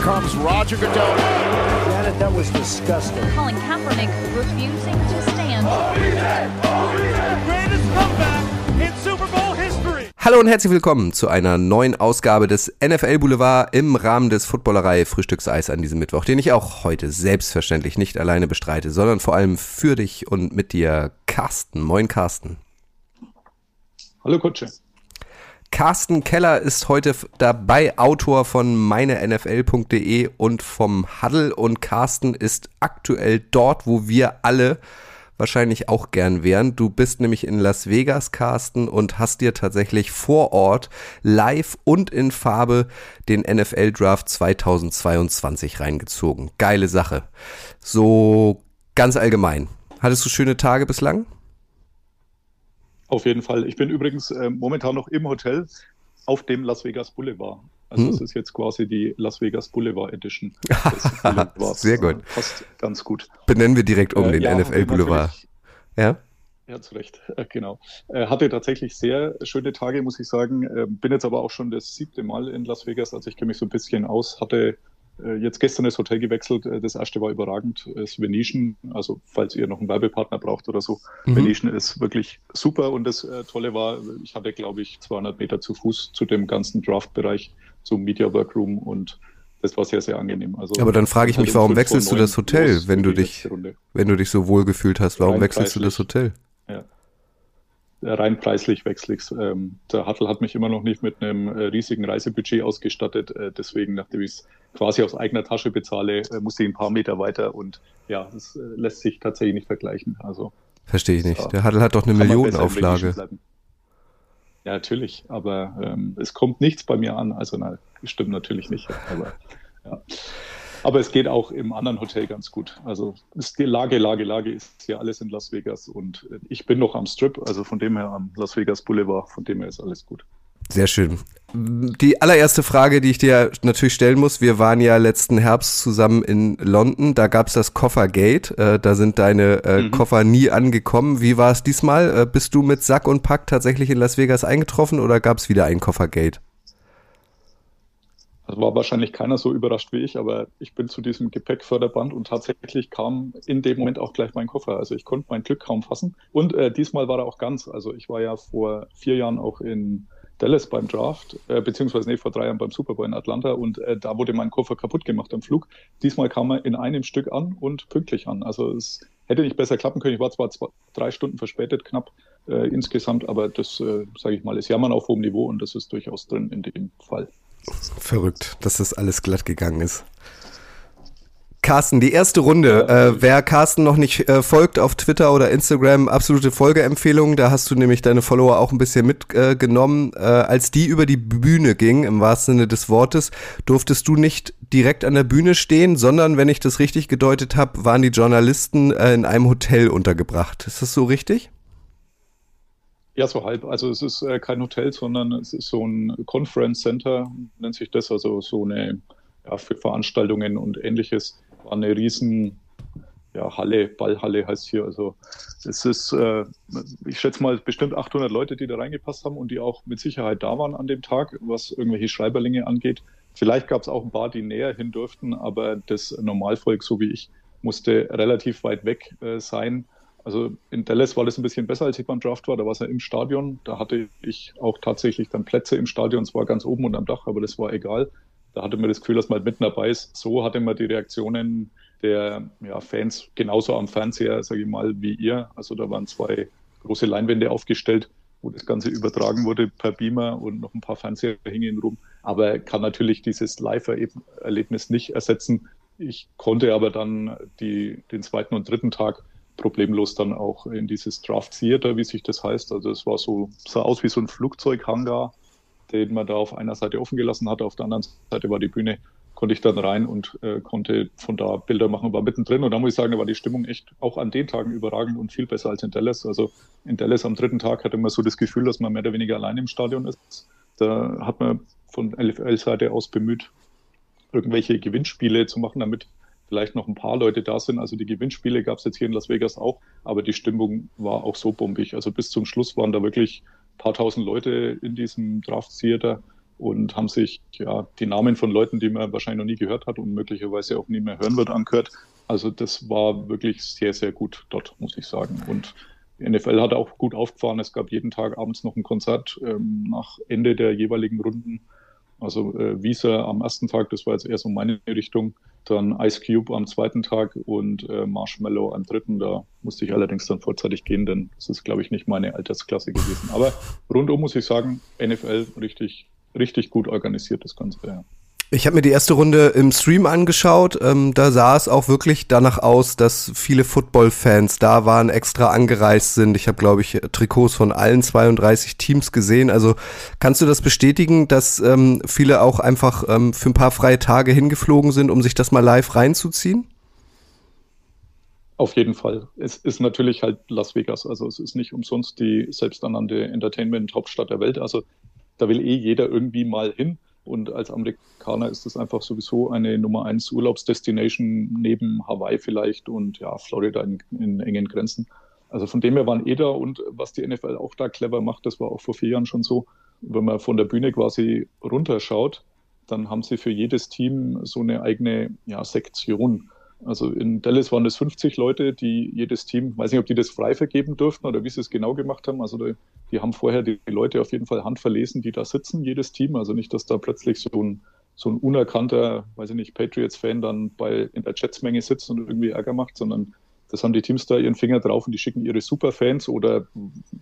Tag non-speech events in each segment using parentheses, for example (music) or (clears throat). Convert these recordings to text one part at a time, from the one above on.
comes Roger Goodell. Janet, that was disgusting. Colin Kaepernick refusing to stand. greatest comeback in Super Bowl history. Hallo und herzlich willkommen zu einer neuen Ausgabe des NFL Boulevard im Rahmen des Footballerei Frühstückseis an diesem Mittwoch, den ich auch heute selbstverständlich nicht alleine bestreite, sondern vor allem für dich und mit dir Carsten. Moin Carsten. Hallo Kutsche. Carsten Keller ist heute dabei, Autor von meinenfl.de und vom Huddle und Carsten ist aktuell dort, wo wir alle wahrscheinlich auch gern wären. Du bist nämlich in Las Vegas, Carsten, und hast dir tatsächlich vor Ort live und in Farbe den NFL Draft 2022 reingezogen. Geile Sache. So ganz allgemein. Hattest du schöne Tage bislang? Auf jeden Fall. Ich bin übrigens äh, momentan noch im Hotel auf dem Las Vegas Boulevard. Also Hm. das ist jetzt quasi die Las Vegas Boulevard Edition. (laughs) Sehr gut. Äh, Passt ganz gut. Benennen wir direkt um Äh, den ja, NFL Boulevard. Ja? Ja, zu Recht, äh, genau. Äh, hatte tatsächlich sehr schöne Tage, muss ich sagen. Äh, bin jetzt aber auch schon das siebte Mal in Las Vegas, also ich kenne mich so ein bisschen aus. Hatte äh, jetzt gestern das Hotel gewechselt. Äh, Das erste war überragend, das Venetian. Also falls ihr noch einen Werbepartner braucht oder so, Mhm. Venetian ist wirklich super. Und das äh, Tolle war, ich hatte, glaube ich, 200 Meter zu Fuß zu dem ganzen Draft-Bereich, zum Media Workroom und das war sehr, sehr angenehm. Also, Aber dann frage ich mich, um warum wechselst du das Hotel, wenn du dich, wenn du dich so wohl gefühlt hast? Warum wechselst du das. Hotel? Ja. Äh, Rein preislich wechsle ich's. Ähm, der Hattel hat mich immer noch nicht mit einem äh, riesigen Reisebudget ausgestattet. Äh, deswegen, nachdem ich es quasi aus eigener Tasche bezahle, äh, muss ich ein paar Meter weiter und ja, das äh, lässt sich tatsächlich nicht vergleichen. Also Verstehe ich nicht. Der Hadel hat doch eine Millionenauflage. Ja, natürlich, aber ähm, es kommt nichts bei mir an. Also na, stimmt natürlich nicht. Aber ja. Aber es geht auch im anderen Hotel ganz gut. Also ist die Lage, Lage, Lage ist hier alles in Las Vegas und äh, ich bin noch am Strip, also von dem her am Las Vegas Boulevard, von dem her ist alles gut. Sehr schön. Die allererste Frage, die ich dir natürlich stellen muss, wir waren ja letzten Herbst zusammen in London, da gab's das Koffergate, äh, da sind deine äh, Mhm. Koffer nie angekommen. Wie war es diesmal? Äh, bist du mit Sack und Pack tatsächlich in Las Vegas eingetroffen oder gab's wieder ein Koffergate? Also war wahrscheinlich keiner so überrascht wie ich, aber ich bin zu diesem Gepäckförderband und tatsächlich kam in dem Moment auch gleich mein Koffer. Also ich konnte mein Glück kaum fassen. Und äh, diesmal war er auch ganz. Also ich war ja vor vier Jahren auch in Dallas beim Draft, äh, beziehungsweise nee, vor drei Jahren beim Super in Atlanta und äh, da wurde mein Koffer kaputt gemacht am Flug. Diesmal kam er in einem Stück an und pünktlich an. Also es hätte nicht besser klappen können. Ich war zwar zwei, drei Stunden verspätet knapp äh, insgesamt, aber das, äh, sage ich mal, ist Jammern auf hohem Niveau und das ist durchaus drin in dem Fall. Verrückt, dass das alles glatt gegangen ist. Carsten, die erste Runde. Äh, wer Carsten noch nicht äh, folgt auf Twitter oder Instagram, absolute Folgeempfehlung. Da hast du nämlich deine Follower auch ein bisschen mitgenommen. Äh, als die über die Bühne ging, im wahrsten Sinne des Wortes, durftest du nicht direkt an der Bühne stehen, sondern, wenn ich das richtig gedeutet habe, waren die Journalisten äh, in einem Hotel untergebracht. Ist das so richtig? Ja, so halb. Also es ist äh, kein Hotel, sondern es ist so ein Conference Center, nennt sich das, also so eine, ja, für Veranstaltungen und ähnliches. War eine riesen ja, Halle, Ballhalle heißt hier. Also es ist, äh, ich schätze mal, bestimmt 800 Leute, die da reingepasst haben und die auch mit Sicherheit da waren an dem Tag, was irgendwelche Schreiberlinge angeht. Vielleicht gab es auch ein paar, die näher hin durften, aber das Normalvolk, so wie ich, musste relativ weit weg äh, sein. Also in Dallas war das ein bisschen besser, als ich beim Draft war. Da war es ja im Stadion. Da hatte ich auch tatsächlich dann Plätze im Stadion. Es war ganz oben und am Dach, aber das war egal. Da hatte man das Gefühl, dass man halt mitten dabei ist. So hatte man die Reaktionen der ja, Fans genauso am Fernseher, sage ich mal, wie ihr. Also da waren zwei große Leinwände aufgestellt, wo das Ganze übertragen wurde per Beamer und noch ein paar Fernseher hingen rum. Aber kann natürlich dieses Live-Erlebnis nicht ersetzen. Ich konnte aber dann die, den zweiten und dritten Tag problemlos dann auch in dieses Draft Theater, wie sich das heißt. Also es war so, sah aus wie so ein Flugzeughangar, den man da auf einer Seite offen gelassen hatte, auf der anderen Seite war die Bühne, konnte ich dann rein und äh, konnte von da Bilder machen, war mittendrin und da muss ich sagen, da war die Stimmung echt auch an den Tagen überragend und viel besser als in Dallas. Also in Dallas am dritten Tag hatte man so das Gefühl, dass man mehr oder weniger allein im Stadion ist. Da hat man von LFL-Seite aus bemüht, irgendwelche Gewinnspiele zu machen, damit vielleicht noch ein paar Leute da sind. Also die Gewinnspiele gab es jetzt hier in Las Vegas auch, aber die Stimmung war auch so bombig. Also bis zum Schluss waren da wirklich ein paar tausend Leute in diesem Draft Theater und haben sich ja die Namen von Leuten, die man wahrscheinlich noch nie gehört hat und möglicherweise auch nie mehr hören wird, angehört. Also das war wirklich sehr, sehr gut dort, muss ich sagen. Und die NFL hat auch gut aufgefahren. Es gab jeden Tag abends noch ein Konzert ähm, nach Ende der jeweiligen Runden. Also äh, Visa am ersten Tag, das war jetzt eher so meine Richtung. Dann Ice Cube am zweiten Tag und äh, Marshmallow am dritten. Da musste ich allerdings dann vorzeitig gehen, denn das ist, glaube ich, nicht meine Altersklasse gewesen. Aber rundum muss ich sagen, NFL richtig, richtig gut organisiert, das Ganze. Ja. Ich habe mir die erste Runde im Stream angeschaut. Ähm, da sah es auch wirklich danach aus, dass viele Football-Fans da waren, extra angereist sind. Ich habe, glaube ich, Trikots von allen 32 Teams gesehen. Also kannst du das bestätigen, dass ähm, viele auch einfach ähm, für ein paar freie Tage hingeflogen sind, um sich das mal live reinzuziehen? Auf jeden Fall. Es ist natürlich halt Las Vegas. Also es ist nicht umsonst die selbsternannte Entertainment-Hauptstadt der Welt. Also da will eh jeder irgendwie mal hin. Und als Amerikaner ist das einfach sowieso eine Nummer eins Urlaubsdestination neben Hawaii vielleicht und ja, Florida in, in engen Grenzen. Also von dem her waren eh da und was die NFL auch da clever macht, das war auch vor vier Jahren schon so, wenn man von der Bühne quasi runterschaut, dann haben sie für jedes Team so eine eigene ja, Sektion. Also in Dallas waren es 50 Leute, die jedes Team, weiß nicht, ob die das frei vergeben durften oder wie sie es genau gemacht haben. Also die, die haben vorher die Leute auf jeden Fall handverlesen, die da sitzen, jedes Team. Also nicht, dass da plötzlich so ein, so ein unerkannter, weiß ich nicht, Patriots-Fan dann bei, in der Jets-Menge sitzt und irgendwie Ärger macht, sondern das haben die Teams da ihren Finger drauf und die schicken ihre Superfans oder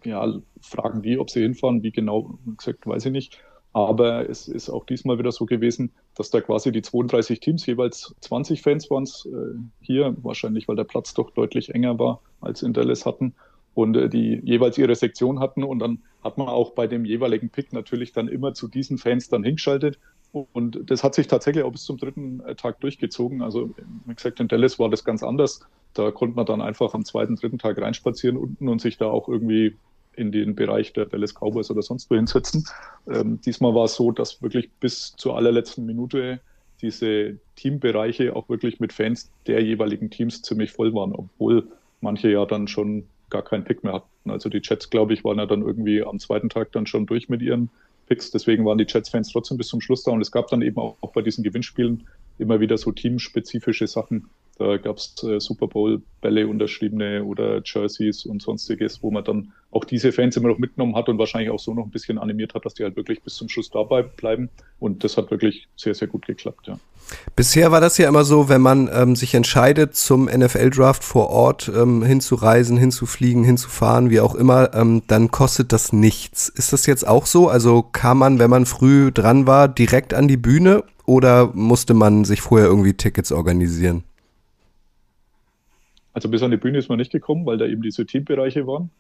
ja, fragen die, ob sie hinfahren, wie genau, gesagt, weiß ich nicht. Aber es ist auch diesmal wieder so gewesen, dass da quasi die 32 Teams jeweils 20 Fans waren es äh, hier, wahrscheinlich weil der Platz doch deutlich enger war als in Dallas hatten und äh, die jeweils ihre Sektion hatten und dann hat man auch bei dem jeweiligen Pick natürlich dann immer zu diesen Fans dann hingeschaltet und das hat sich tatsächlich auch bis zum dritten äh, Tag durchgezogen. Also wie gesagt, in Dallas war das ganz anders. Da konnte man dann einfach am zweiten, dritten Tag reinspazieren unten und sich da auch irgendwie in den Bereich der Dallas Cowboys oder sonst wo hinsetzen. Ähm, diesmal war es so, dass wirklich bis zur allerletzten Minute diese Teambereiche auch wirklich mit Fans der jeweiligen Teams ziemlich voll waren, obwohl manche ja dann schon gar keinen Pick mehr hatten. Also die Jets, glaube ich, waren ja dann irgendwie am zweiten Tag dann schon durch mit ihren Picks. Deswegen waren die Jets-Fans trotzdem bis zum Schluss da. Und es gab dann eben auch, auch bei diesen Gewinnspielen immer wieder so teamspezifische Sachen, da gab es äh, Super Bowl-Bälle unterschriebene oder Jerseys und sonstiges, wo man dann auch diese Fans immer noch mitgenommen hat und wahrscheinlich auch so noch ein bisschen animiert hat, dass die halt wirklich bis zum Schluss dabei bleiben. Und das hat wirklich sehr, sehr gut geklappt, ja. Bisher war das ja immer so, wenn man ähm, sich entscheidet, zum NFL-Draft vor Ort ähm, hinzureisen, hinzufliegen, hinzufahren, wie auch immer, ähm, dann kostet das nichts. Ist das jetzt auch so? Also kam man, wenn man früh dran war, direkt an die Bühne oder musste man sich vorher irgendwie Tickets organisieren? Also bis an die Bühne ist man nicht gekommen, weil da eben diese Teambereiche waren.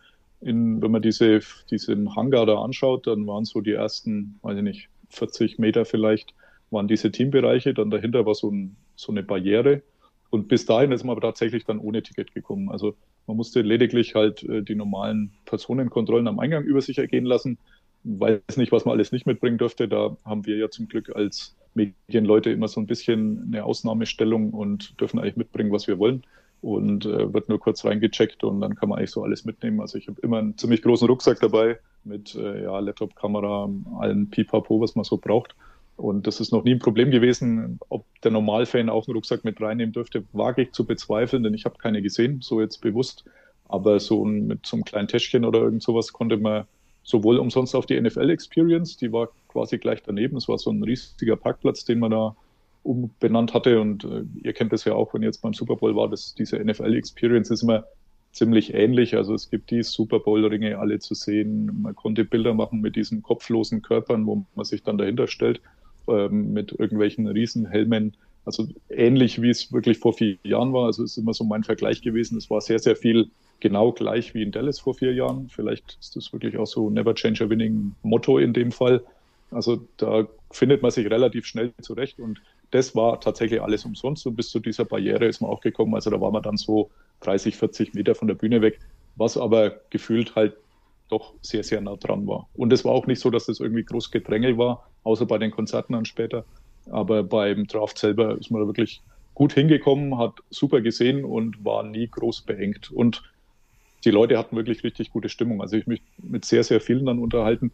In, wenn man diese, diesen Hangar da anschaut, dann waren so die ersten, weiß ich nicht, 40 Meter vielleicht, waren diese Teambereiche. Dann dahinter war so, ein, so eine Barriere. Und bis dahin ist man aber tatsächlich dann ohne Ticket gekommen. Also man musste lediglich halt äh, die normalen Personenkontrollen am Eingang über sich ergehen lassen. Weiß nicht, was man alles nicht mitbringen dürfte. Da haben wir ja zum Glück als Medienleute immer so ein bisschen eine Ausnahmestellung und dürfen eigentlich mitbringen, was wir wollen und äh, wird nur kurz reingecheckt und dann kann man eigentlich so alles mitnehmen. Also ich habe immer einen ziemlich großen Rucksack dabei mit äh, ja, Laptop, Kamera, allen Pipapo, was man so braucht. Und das ist noch nie ein Problem gewesen. Ob der Normalfan auch einen Rucksack mit reinnehmen dürfte, wage ich zu bezweifeln, denn ich habe keine gesehen, so jetzt bewusst. Aber so ein, mit so einem kleinen Täschchen oder irgend sowas konnte man sowohl umsonst auf die NFL Experience, die war quasi gleich daneben. Es war so ein riesiger Parkplatz, den man da umbenannt hatte. Und äh, ihr kennt das ja auch, wenn ihr jetzt beim Super Bowl war, dass diese NFL-Experience ist immer ziemlich ähnlich. Also es gibt die Super Bowl-Ringe alle zu sehen. Man konnte Bilder machen mit diesen kopflosen Körpern, wo man sich dann dahinter stellt, ähm, mit irgendwelchen Riesenhelmen. Also ähnlich wie es wirklich vor vier Jahren war. Also ist immer so mein Vergleich gewesen. Es war sehr, sehr viel genau gleich wie in Dallas vor vier Jahren. Vielleicht ist das wirklich auch so Never Change a Winning Motto in dem Fall. Also da findet man sich relativ schnell zurecht und das war tatsächlich alles umsonst und bis zu dieser Barriere ist man auch gekommen. Also da war man dann so 30, 40 Meter von der Bühne weg, was aber gefühlt halt doch sehr, sehr nah dran war. Und es war auch nicht so, dass das irgendwie groß Gedrängel war, außer bei den Konzerten dann später. Aber beim Draft selber ist man da wirklich gut hingekommen, hat super gesehen und war nie groß beengt. Und die Leute hatten wirklich richtig gute Stimmung. Also ich mich mit sehr, sehr vielen dann unterhalten.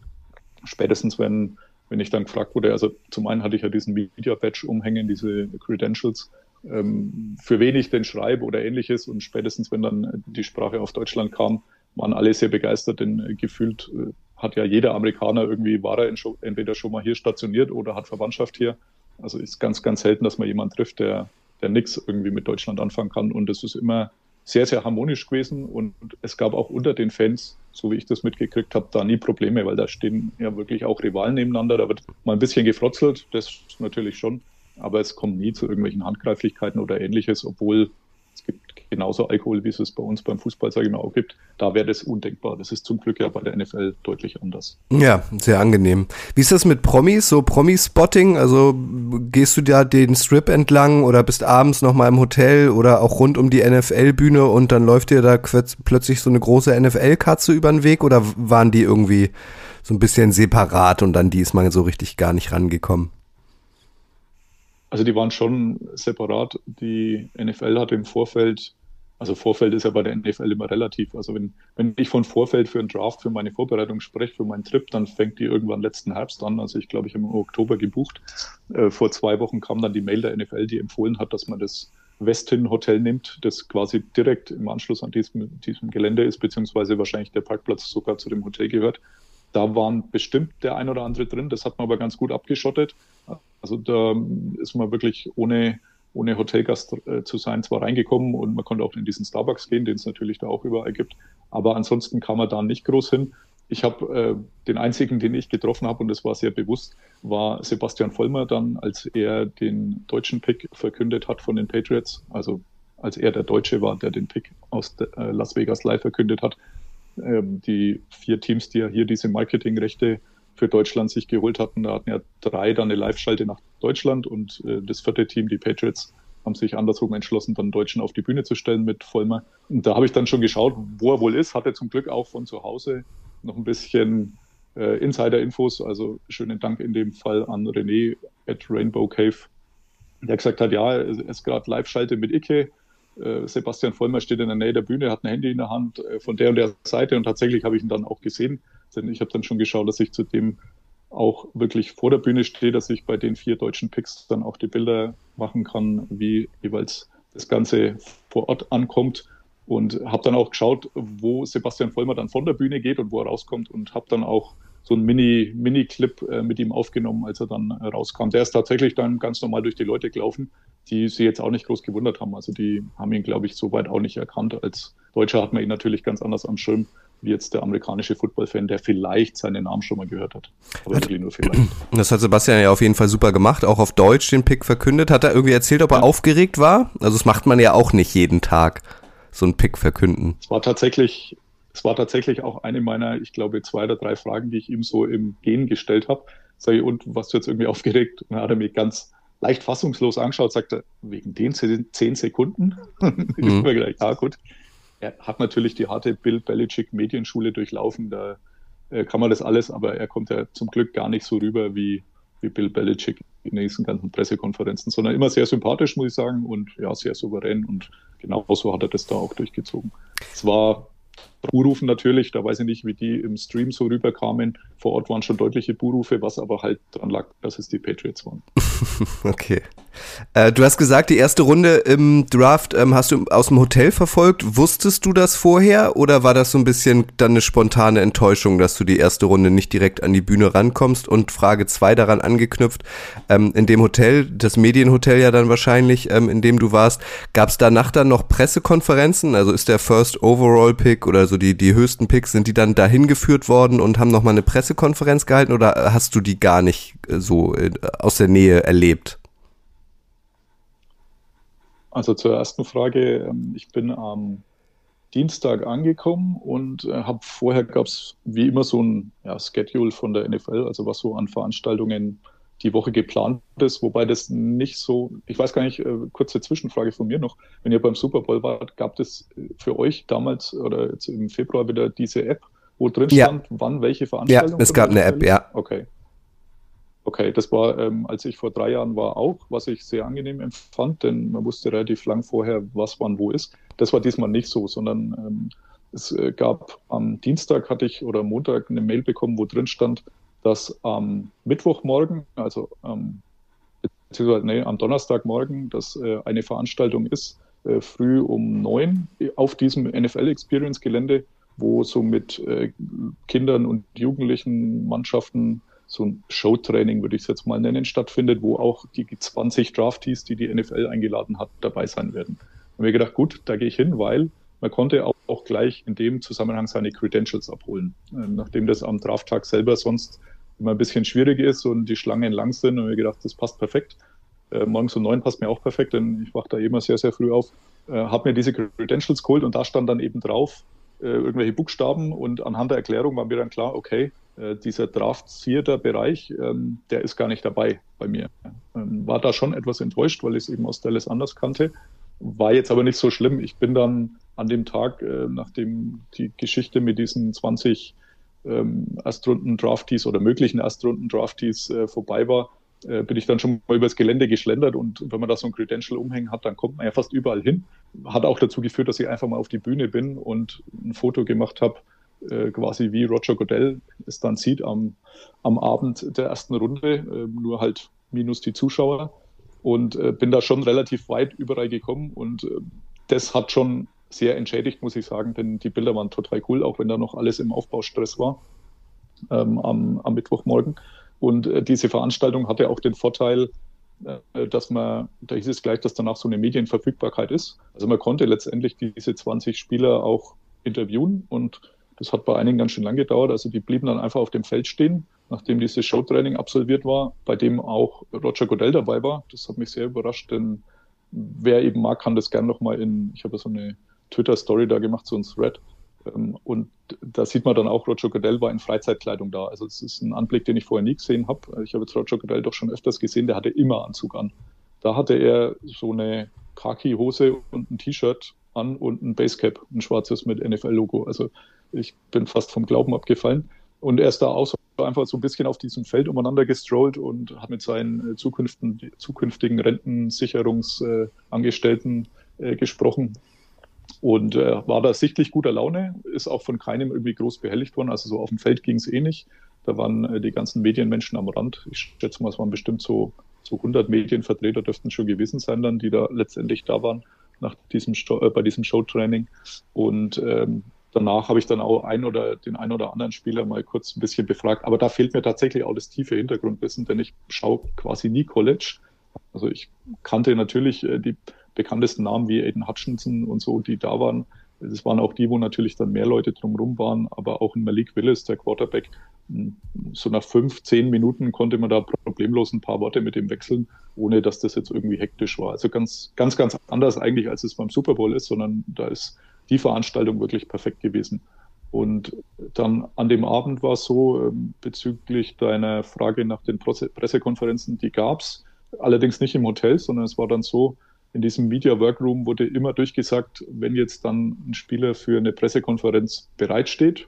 Spätestens wenn wenn ich dann gefragt wurde, also zum einen hatte ich ja diesen Media Badge umhängen, diese Credentials, ähm, für wen ich denn schreibe oder ähnliches. Und spätestens, wenn dann die Sprache auf Deutschland kam, waren alle sehr begeistert, denn gefühlt äh, hat ja jeder Amerikaner irgendwie, war er entweder schon mal hier stationiert oder hat Verwandtschaft hier. Also ist ganz, ganz selten, dass man jemanden trifft, der, der nichts irgendwie mit Deutschland anfangen kann. Und es ist immer sehr, sehr harmonisch gewesen. Und es gab auch unter den Fans, so wie ich das mitgekriegt habe, da nie Probleme, weil da stehen ja wirklich auch Rivalen nebeneinander. Da wird mal ein bisschen gefrotzelt, das natürlich schon. Aber es kommt nie zu irgendwelchen Handgreiflichkeiten oder ähnliches, obwohl es gibt genauso Alkohol, wie es es bei uns beim Fußball, sage ich mal, auch gibt. Da wäre das undenkbar. Das ist zum Glück ja bei der NFL deutlich anders. Ja, sehr angenehm. Wie ist das mit Promis, so Promi-Spotting? Also gehst du da den Strip entlang oder bist abends nochmal im Hotel oder auch rund um die NFL-Bühne und dann läuft dir da plötzlich so eine große NFL-Katze über den Weg oder waren die irgendwie so ein bisschen separat und dann diesmal so richtig gar nicht rangekommen? Also die waren schon separat. Die NFL hatte im Vorfeld, also Vorfeld ist ja bei der NFL immer relativ. Also wenn, wenn ich von Vorfeld für einen Draft, für meine Vorbereitung spreche, für meinen Trip, dann fängt die irgendwann letzten Herbst an. Also ich glaube, ich habe im Oktober gebucht. Äh, vor zwei Wochen kam dann die Mail der NFL, die empfohlen hat, dass man das Westin Hotel nimmt, das quasi direkt im Anschluss an diesem, diesem Gelände ist, beziehungsweise wahrscheinlich der Parkplatz sogar zu dem Hotel gehört. Da waren bestimmt der ein oder andere drin, das hat man aber ganz gut abgeschottet. Also da ist man wirklich ohne, ohne Hotelgast äh, zu sein zwar reingekommen und man konnte auch in diesen Starbucks gehen, den es natürlich da auch überall gibt. Aber ansonsten kam man da nicht groß hin. Ich habe äh, den einzigen, den ich getroffen habe, und das war sehr bewusst, war Sebastian Vollmer dann, als er den deutschen Pick verkündet hat von den Patriots. Also als er der Deutsche war, der den Pick aus äh, Las Vegas Live verkündet hat. Ähm, die vier Teams, die ja hier diese Marketingrechte für Deutschland sich geholt hatten. Da hatten ja drei dann eine Live-Schalte nach Deutschland und äh, das vierte Team, die Patriots, haben sich andersrum entschlossen, dann Deutschen auf die Bühne zu stellen mit Vollmer. Und da habe ich dann schon geschaut, wo er wohl ist. Hatte zum Glück auch von zu Hause noch ein bisschen äh, Insider-Infos. Also schönen Dank in dem Fall an René at Rainbow Cave, der gesagt hat, ja, es ist gerade Live-Schalte mit Icke. Äh, Sebastian Vollmer steht in der Nähe der Bühne, hat ein Handy in der Hand äh, von der und der Seite und tatsächlich habe ich ihn dann auch gesehen. Denn ich habe dann schon geschaut, dass ich zu dem auch wirklich vor der Bühne stehe, dass ich bei den vier deutschen Picks dann auch die Bilder machen kann, wie jeweils das Ganze vor Ort ankommt. Und habe dann auch geschaut, wo Sebastian Vollmer dann von der Bühne geht und wo er rauskommt und habe dann auch so einen Mini, Mini-Clip äh, mit ihm aufgenommen, als er dann äh, rauskam. Der ist tatsächlich dann ganz normal durch die Leute gelaufen, die sie jetzt auch nicht groß gewundert haben. Also die haben ihn, glaube ich, so weit auch nicht erkannt. Als Deutscher hat man ihn natürlich ganz anders am Schirm wie jetzt der amerikanische Football-Fan, der vielleicht seinen Namen schon mal gehört hat. Aber wirklich nur vielleicht. (clears throat) Das hat Sebastian ja auf jeden Fall super gemacht, auch auf Deutsch den Pick verkündet. Hat er irgendwie erzählt, ob er ja. aufgeregt war? Also das macht man ja auch nicht jeden Tag, so einen Pick verkünden. Es war tatsächlich, es war tatsächlich auch eine meiner, ich glaube, zwei oder drei Fragen, die ich ihm so im Gehen gestellt habe. Sag ich, und was du jetzt irgendwie aufgeregt? Und dann hat er mich ganz leicht fassungslos angeschaut, sagte, wegen den zehn Sekunden? (laughs) Mhm. ich habe mir gedacht, ja gut, er hat natürlich die harte Bill Belichick Medienschule durchlaufen, da äh, kann man das alles, aber er kommt ja zum Glück gar nicht so rüber wie, wie Bill Belichick in diesen ganzen Pressekonferenzen, sondern immer sehr sympathisch, muss ich sagen, und ja, sehr souverän und genauso hat er das da auch durchgezogen. Es war Buhrufen natürlich, da weiß ich nicht, wie die im Stream so rüberkamen. Vor Ort waren schon deutliche Buhrufe, was aber halt daran lag, dass es die Patriots waren. (laughs) okay. Äh, du hast gesagt, die erste Runde im Draft ähm, hast du aus dem Hotel verfolgt. Wusstest du das vorher oder war das so ein bisschen dann eine spontane Enttäuschung, dass du die erste Runde nicht direkt an die Bühne rankommst? Und Frage zwei daran angeknüpft, ähm, in dem Hotel, das Medienhotel ja dann wahrscheinlich, ähm, in dem du warst, gab es danach dann noch Pressekonferenzen? Also ist der First Overall Pick oder so die, die höchsten Picks, sind die dann dahin geführt worden und haben nochmal eine Pressekonferenz gehalten oder hast du die gar nicht äh, so äh, aus der Nähe erlebt? Also zur ersten Frage, ähm, ich bin am Dienstag angekommen und äh, habe vorher gab es wie immer so ein ja, Schedule von der NFL, also was so an Veranstaltungen die Woche geplant ist, wobei das nicht so, ich weiß gar nicht, äh, kurze Zwischenfrage von mir noch, wenn ihr beim Super Bowl wart, gab es für euch damals oder jetzt im Februar wieder diese App, wo drin stand, ja. wann welche Veranstaltung? Ja, es gab eine App, ja. Okay. Okay, das war, ähm, als ich vor drei Jahren war, auch, was ich sehr angenehm empfand, denn man wusste relativ lang vorher, was wann wo ist. Das war diesmal nicht so, sondern ähm, es äh, gab am Dienstag hatte ich oder Montag eine Mail bekommen, wo drin stand, dass am Mittwochmorgen, also ähm, beziehungsweise nee, am Donnerstagmorgen, dass äh, eine Veranstaltung ist, äh, früh um neun auf diesem NFL Experience Gelände, wo so mit äh, Kindern und Jugendlichen Mannschaften so ein Showtraining, würde ich es jetzt mal nennen, stattfindet, wo auch die 20 Draftees, die die NFL eingeladen hat, dabei sein werden. Und mir gedacht, gut, da gehe ich hin, weil man konnte auch, auch gleich in dem Zusammenhang seine Credentials abholen. Ähm, nachdem das am Drafttag selber sonst immer ein bisschen schwierig ist und die Schlangen lang sind, und mir gedacht, das passt perfekt. Äh, morgens um neun passt mir auch perfekt, denn ich wache da immer sehr, sehr früh auf. Äh, habe mir diese Credentials geholt und da stand dann eben drauf äh, irgendwelche Buchstaben und anhand der Erklärung war mir dann klar, okay, äh, dieser Draft Theater Bereich, ähm, der ist gar nicht dabei bei mir. Ähm, war da schon etwas enttäuscht, weil ich es eben aus Dallas anders kannte. War jetzt aber nicht so schlimm. Ich bin dann an dem Tag, äh, nachdem die Geschichte mit diesen 20 ähm, Erstrunden-Draftees oder möglichen Erstrunden-Draftees äh, vorbei war, äh, bin ich dann schon mal übers Gelände geschlendert und wenn man da so ein Credential umhängen hat, dann kommt man ja fast überall hin. Hat auch dazu geführt, dass ich einfach mal auf die Bühne bin und ein Foto gemacht habe, äh, quasi wie Roger Goodell es dann sieht am, am Abend der ersten Runde, äh, nur halt minus die Zuschauer. Und äh, bin da schon relativ weit überall gekommen und äh, das hat schon sehr entschädigt, muss ich sagen, denn die Bilder waren total cool, auch wenn da noch alles im Aufbaustress war ähm, am, am Mittwochmorgen. Und äh, diese Veranstaltung hatte auch den Vorteil, äh, dass man, da hieß es gleich, dass danach so eine Medienverfügbarkeit ist. Also man konnte letztendlich diese 20 Spieler auch interviewen und das hat bei einigen ganz schön lang gedauert. Also die blieben dann einfach auf dem Feld stehen, nachdem dieses Showtraining absolviert war, bei dem auch Roger Godell dabei war. Das hat mich sehr überrascht, denn wer eben mag, kann das gerne nochmal in, ich habe so eine Twitter-Story da gemacht, so ein Thread. Ähm, und da sieht man dann auch, Roger Goodell war in Freizeitkleidung da. Also es ist ein Anblick, den ich vorher nie gesehen habe. Ich habe jetzt Roger Goodell doch schon öfters gesehen, der hatte immer Anzug an. Da hatte er so eine Khaki-Hose und ein T-Shirt an und ein Basecap, ein schwarzes mit NFL-Logo. Also ich bin fast vom Glauben abgefallen. Und er ist da auch so einfach so ein bisschen auf diesem Feld umeinander gestrollt und hat mit seinen äh, zukünftigen, Rentensicherungsangestellten äh, gesprochen und äh, war da sichtlich guter Laune, ist auch von keinem irgendwie groß behelligt worden. Also so auf dem Feld ging es eh nicht. Da waren äh, die ganzen Medienmenschen am Rand. Ich schätze mal, es waren bestimmt so, so 100 Medienvertreter dürften schon gewesen sein dann, die da letztendlich da waren nach diesem äh, bei diesem Showtraining. Und ähm, danach habe ich dann auch ein oder den einen oder anderen Spieler mal kurz ein bisschen befragt. Aber da fehlt mir tatsächlich auch das tiefe Hintergrundwissen, denn ich schaue quasi nie College. Also ich kannte natürlich äh, die bekanntesten Namen wie Aiden Hutchinson und so, die da waren. Das waren auch die, wo natürlich dann mehr Leute drumherum waren, aber auch in Malik Willis, der Quarterback, so nach fünf, zehn Minuten konnte man da problemlos ein paar Worte mit ihm wechseln, ohne dass das jetzt irgendwie hektisch war. Also ganz, ganz, ganz anders eigentlich, als es beim Super Bowl ist, sondern da ist die Veranstaltung wirklich perfekt gewesen. Und dann an dem Abend war es so, ähm, bezüglich deiner Frage nach den Pressekonferenzen, die gab es allerdings nicht im Hotel, sondern es war dann so, in diesem Media Workroom wurde immer durchgesagt, wenn jetzt dann ein Spieler für eine Pressekonferenz bereitsteht,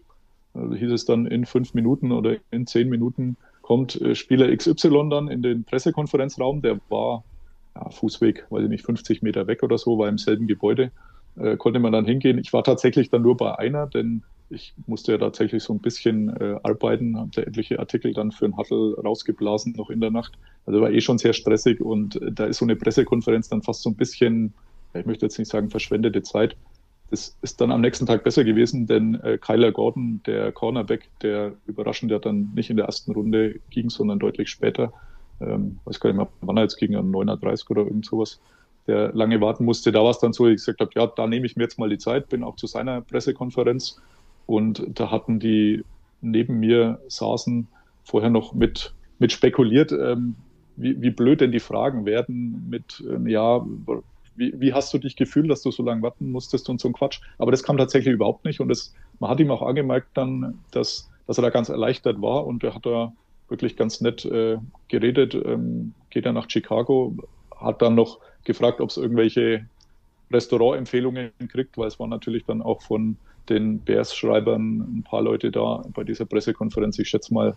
also hieß es dann in fünf Minuten oder in zehn Minuten kommt äh, Spieler XY dann in den Pressekonferenzraum, der war ja, Fußweg, weiß ich nicht, 50 Meter weg oder so, war im selben Gebäude, äh, konnte man dann hingehen. Ich war tatsächlich dann nur bei einer, denn ich musste ja tatsächlich so ein bisschen äh, arbeiten, habe da etliche Artikel dann für ein Huddle rausgeblasen noch in der Nacht. Also war eh schon sehr stressig und äh, da ist so eine Pressekonferenz dann fast so ein bisschen, ich möchte jetzt nicht sagen verschwendete Zeit. Das ist dann am nächsten Tag besser gewesen, denn äh, Kyler Gordon, der Cornerback, der überraschend ja dann nicht in der ersten Runde ging, sondern deutlich später, ähm, weiß gar nicht mehr, wann er jetzt ging, an 39 oder irgend sowas, der lange warten musste. Da war es dann so, ich gesagt habe, ja, da nehme ich mir jetzt mal die Zeit, bin auch zu seiner Pressekonferenz und da hatten die neben mir saßen vorher noch mit, mit spekuliert, ähm, wie, wie blöd denn die Fragen werden mit, ähm, ja, wie, wie hast du dich gefühlt, dass du so lange warten musstest und so ein Quatsch. Aber das kam tatsächlich überhaupt nicht. Und das, man hat ihm auch angemerkt dann, dass, dass er da ganz erleichtert war und er hat da wirklich ganz nett äh, geredet, ähm, geht er nach Chicago, hat dann noch gefragt, ob es irgendwelche Restaurantempfehlungen kriegt, weil es war natürlich dann auch von den Bears-Schreibern ein paar Leute da bei dieser Pressekonferenz. Ich schätze mal,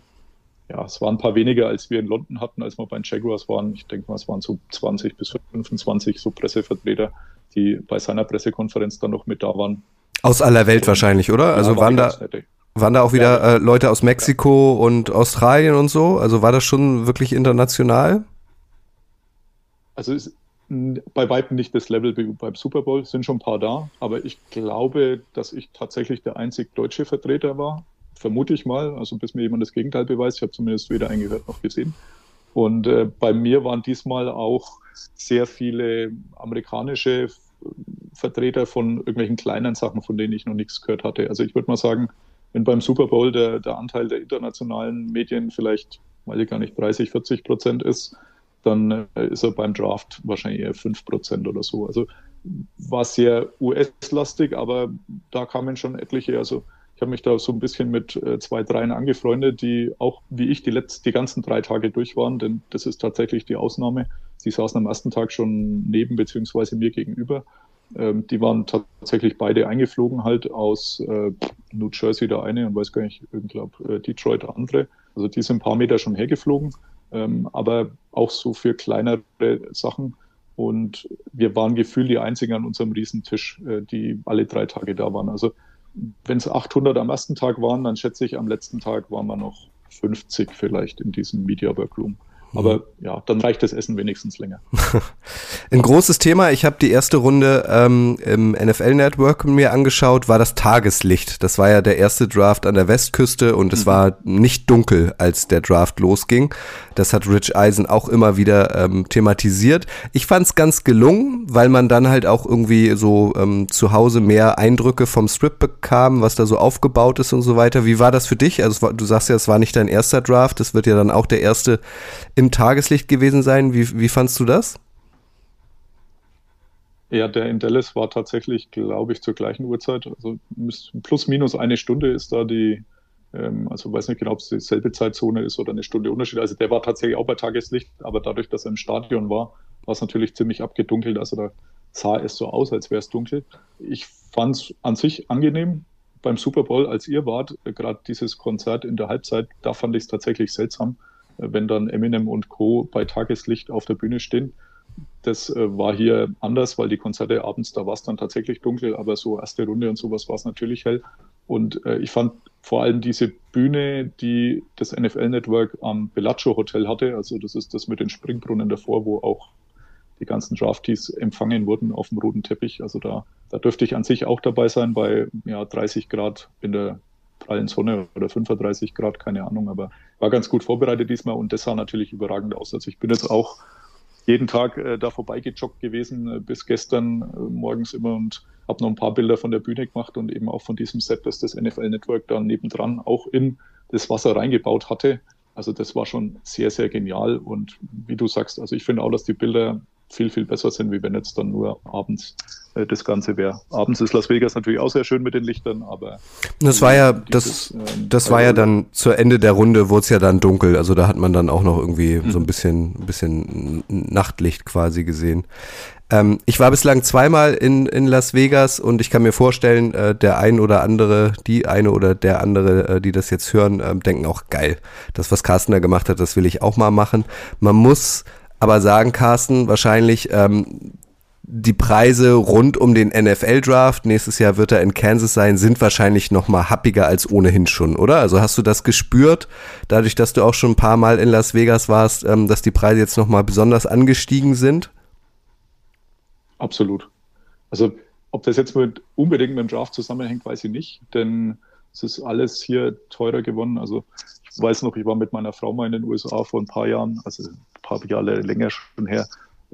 ja, es waren ein paar weniger, als wir in London hatten, als wir bei den Jaguars waren. Ich denke mal, es waren so 20 bis 25 so Pressevertreter, die bei seiner Pressekonferenz dann noch mit da waren. Aus aller Welt wahrscheinlich, oder? Also ja, waren da. Waren da auch wieder äh, Leute aus Mexiko und Australien und so? Also war das schon wirklich international? Also ist bei weitem nicht das Level beim Super Bowl, sind schon ein paar da, aber ich glaube, dass ich tatsächlich der einzig deutsche Vertreter war. Vermute ich mal, also bis mir jemand das Gegenteil beweist. Ich habe zumindest weder eingehört noch gesehen. Und äh, bei mir waren diesmal auch sehr viele amerikanische Vertreter von irgendwelchen kleinen Sachen, von denen ich noch nichts gehört hatte. Also ich würde mal sagen, wenn beim Super Bowl der, der Anteil der internationalen Medien vielleicht, weiß ich gar nicht, 30, 40 Prozent ist, dann äh, ist er beim Draft wahrscheinlich eher 5 Prozent oder so. Also war sehr US-lastig, aber da kamen schon etliche, also ich habe mich da so ein bisschen mit äh, zwei, dreien angefreundet, die auch wie ich die, letzten, die ganzen drei Tage durch waren, denn das ist tatsächlich die Ausnahme. Sie saßen am ersten Tag schon neben beziehungsweise mir gegenüber. Ähm, die waren tatsächlich beide eingeflogen halt aus äh, New Jersey der eine und weiß gar nicht, ich glaube äh, Detroit der andere. Also die sind ein paar Meter schon hergeflogen, ähm, aber auch so für kleinere Sachen. Und wir waren gefühlt die einzigen an unserem Riesentisch, äh, die alle drei Tage da waren. Also wenn es 800 am ersten Tag waren, dann schätze ich, am letzten Tag waren wir noch 50 vielleicht in diesem Media Workroom. Aber mhm. ja, dann reicht das Essen wenigstens länger. (laughs) Ein großes Thema, ich habe die erste Runde ähm, im NFL Network mir angeschaut, war das Tageslicht. Das war ja der erste Draft an der Westküste und es mhm. war nicht dunkel, als der Draft losging. Das hat Rich Eisen auch immer wieder ähm, thematisiert. Ich fand es ganz gelungen, weil man dann halt auch irgendwie so ähm, zu Hause mehr Eindrücke vom Strip bekam, was da so aufgebaut ist und so weiter. Wie war das für dich? Also war, du sagst ja, es war nicht dein erster Draft, es wird ja dann auch der erste im Tageslicht gewesen sein. Wie, wie fandst du das? Ja, der in Dallas war tatsächlich, glaube ich, zur gleichen Uhrzeit. Also plus minus eine Stunde ist da die, ähm, also weiß nicht genau, ob es dieselbe Zeitzone ist oder eine Stunde Unterschied. Also der war tatsächlich auch bei Tageslicht, aber dadurch, dass er im Stadion war, war es natürlich ziemlich abgedunkelt. Also da sah es so aus, als wäre es dunkel. Ich fand es an sich angenehm beim Super Bowl, als ihr wart, gerade dieses Konzert in der Halbzeit, da fand ich es tatsächlich seltsam wenn dann Eminem und Co. bei Tageslicht auf der Bühne stehen. Das äh, war hier anders, weil die Konzerte abends, da war es dann tatsächlich dunkel, aber so erste Runde und sowas war es natürlich hell. Und äh, ich fand vor allem diese Bühne, die das NFL-Network am Bellagio Hotel hatte, also das ist das mit den Springbrunnen davor, wo auch die ganzen Draftees empfangen wurden auf dem roten Teppich. Also da, da dürfte ich an sich auch dabei sein bei ja, 30 Grad in der prallen Sonne oder 35 Grad, keine Ahnung, aber war ganz gut vorbereitet diesmal und das sah natürlich überragend aus. Also ich bin jetzt auch jeden Tag äh, da vorbeigejoggt gewesen, äh, bis gestern äh, morgens immer und habe noch ein paar Bilder von der Bühne gemacht und eben auch von diesem Set, das das NFL Network da nebendran auch in das Wasser reingebaut hatte. Also das war schon sehr, sehr genial und wie du sagst, also ich finde auch, dass die Bilder viel, viel besser sind, wie wenn jetzt dann nur abends äh, das Ganze wäre. Abends ist Las Vegas natürlich auch sehr schön mit den Lichtern, aber. Das war ja, das, ähm, das war ja dann zur Ende der Runde wurde es ja dann dunkel. Also da hat man dann auch noch irgendwie mhm. so ein bisschen, ein bisschen Nachtlicht quasi gesehen. Ähm, ich war bislang zweimal in, in Las Vegas und ich kann mir vorstellen, äh, der ein oder andere, die eine oder der andere, äh, die das jetzt hören, äh, denken auch geil. Das, was Carsten da gemacht hat, das will ich auch mal machen. Man muss aber sagen, Carsten, wahrscheinlich ähm, die Preise rund um den NFL-Draft, nächstes Jahr wird er in Kansas sein, sind wahrscheinlich noch mal happiger als ohnehin schon, oder? Also hast du das gespürt, dadurch, dass du auch schon ein paar Mal in Las Vegas warst, ähm, dass die Preise jetzt noch mal besonders angestiegen sind? Absolut. Also ob das jetzt mit, unbedingt mit dem Draft zusammenhängt, weiß ich nicht, denn es ist alles hier teurer geworden. Also ich weiß noch, ich war mit meiner Frau mal in den USA vor ein paar Jahren, also ein paar Jahre länger schon her.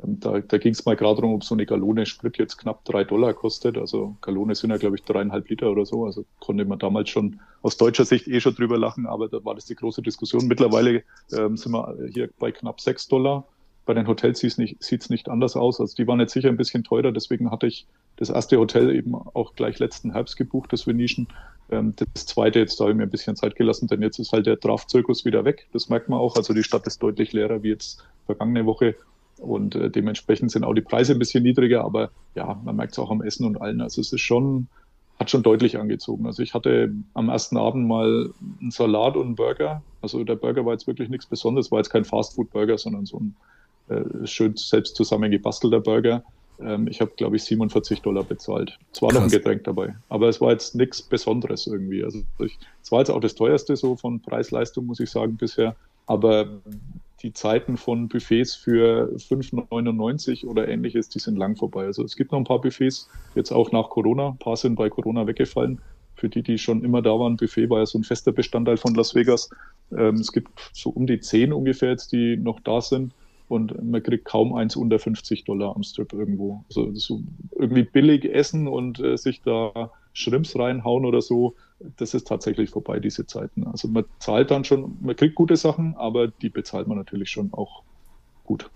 Ähm, da, da ging es mal gerade darum, ob so eine Gallone Sprit jetzt knapp drei Dollar kostet. Also Gallone sind ja, glaube ich, dreieinhalb Liter oder so. Also konnte man damals schon aus deutscher Sicht eh schon drüber lachen, aber da war das die große Diskussion. Mittlerweile ähm, sind wir hier bei knapp sechs Dollar. Bei den Hotels sieht es nicht, nicht anders aus. Also die waren jetzt sicher ein bisschen teurer, deswegen hatte ich das erste Hotel eben auch gleich letzten Herbst gebucht, das Venetian. Ähm, das zweite, jetzt habe ich mir ein bisschen Zeit gelassen, denn jetzt ist halt der Draft-Zirkus wieder weg. Das merkt man auch. Also die Stadt ist deutlich leerer wie jetzt vergangene Woche. Und äh, dementsprechend sind auch die Preise ein bisschen niedriger, aber ja, man merkt es auch am Essen und allen. Also es ist schon, hat schon deutlich angezogen. Also ich hatte am ersten Abend mal einen Salat und einen Burger. Also der Burger war jetzt wirklich nichts Besonderes, war jetzt kein Fastfood-Burger, sondern so ein schön selbst zusammengebastelter Burger. Ähm, ich habe, glaube ich, 47 Dollar bezahlt. Es war noch ein Getränk dabei, aber es war jetzt nichts Besonderes irgendwie. Also es war jetzt auch das teuerste so von Preis-Leistung, muss ich sagen, bisher. Aber die Zeiten von Buffets für 5,99 oder ähnliches, die sind lang vorbei. Also es gibt noch ein paar Buffets, jetzt auch nach Corona. Ein paar sind bei Corona weggefallen. Für die, die schon immer da waren, Buffet war ja so ein fester Bestandteil von Las Vegas. Ähm, es gibt so um die zehn ungefähr jetzt, die noch da sind und man kriegt kaum eins unter 50 Dollar am Strip irgendwo. Also so irgendwie billig essen und äh, sich da Schrimps reinhauen oder so, das ist tatsächlich vorbei, diese Zeiten. Also man zahlt dann schon, man kriegt gute Sachen, aber die bezahlt man natürlich schon auch gut.